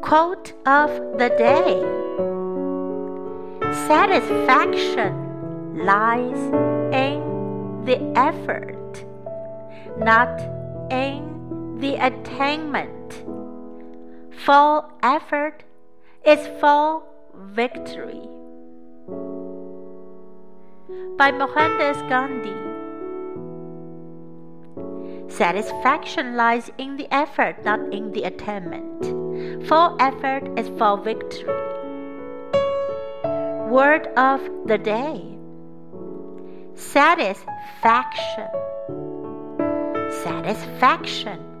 Quote of the day Satisfaction lies in the effort, not in the attainment. Full effort is full victory. By Mohandas Gandhi. Satisfaction lies in the effort, not in the attainment. For effort is for victory. Word of the day Satisfaction. Satisfaction